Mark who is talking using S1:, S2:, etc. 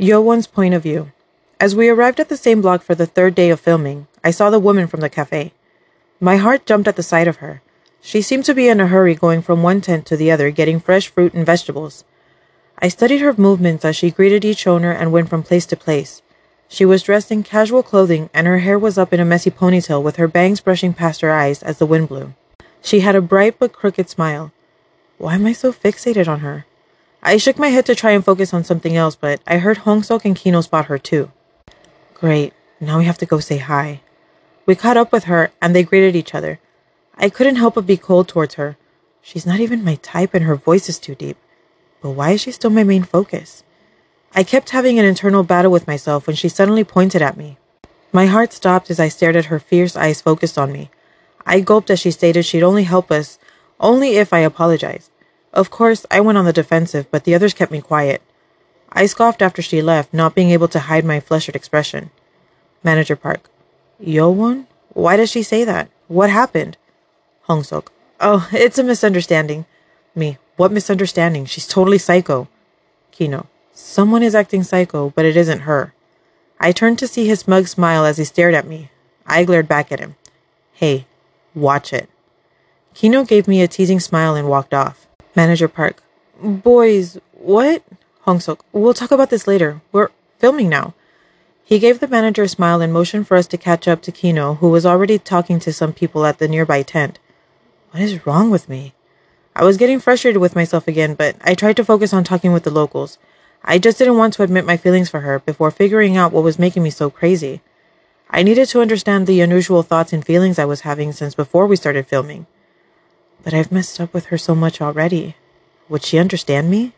S1: Yeoone's point of view. As we arrived at the same block for the third day of filming, I saw the woman from the cafe. My heart jumped at the sight of her. She seemed to be in a hurry going from one tent to the other, getting fresh fruit and vegetables. I studied her movements as she greeted each owner and went from place to place. She was dressed in casual clothing and her hair was up in a messy ponytail with her bangs brushing past her eyes as the wind blew. She had a bright but crooked smile. Why am I so fixated on her? I shook my head to try and focus on something else, but I heard Hongsuk and Kino spot her too. Great, now we have to go say hi. We caught up with her and they greeted each other. I couldn't help but be cold towards her. She's not even my type and her voice is too deep. But why is she still my main focus? I kept having an internal battle with myself when she suddenly pointed at me. My heart stopped as I stared at her fierce eyes focused on me. I gulped as she stated she'd only help us only if I apologized. Of course, I went on the defensive, but the others kept me quiet. I scoffed after she left, not being able to hide my flustered expression. Manager Park. Yeoone? Why does she say that? What happened? Hongsuk. Oh, it's a misunderstanding. Me. What misunderstanding? She's totally psycho. Kino. Someone is acting psycho, but it isn't her. I turned to see his smug smile as he stared at me. I glared back at him. Hey, watch it. Kino gave me a teasing smile and walked off. Manager Park. Boys, what? Hongsuk. We'll talk about this later. We're filming now. He gave the manager a smile and motioned for us to catch up to Kino, who was already talking to some people at the nearby tent. What is wrong with me? I was getting frustrated with myself again, but I tried to focus on talking with the locals. I just didn't want to admit my feelings for her before figuring out what was making me so crazy. I needed to understand the unusual thoughts and feelings I was having since before we started filming. But I've messed up with her so much already. Would she understand me?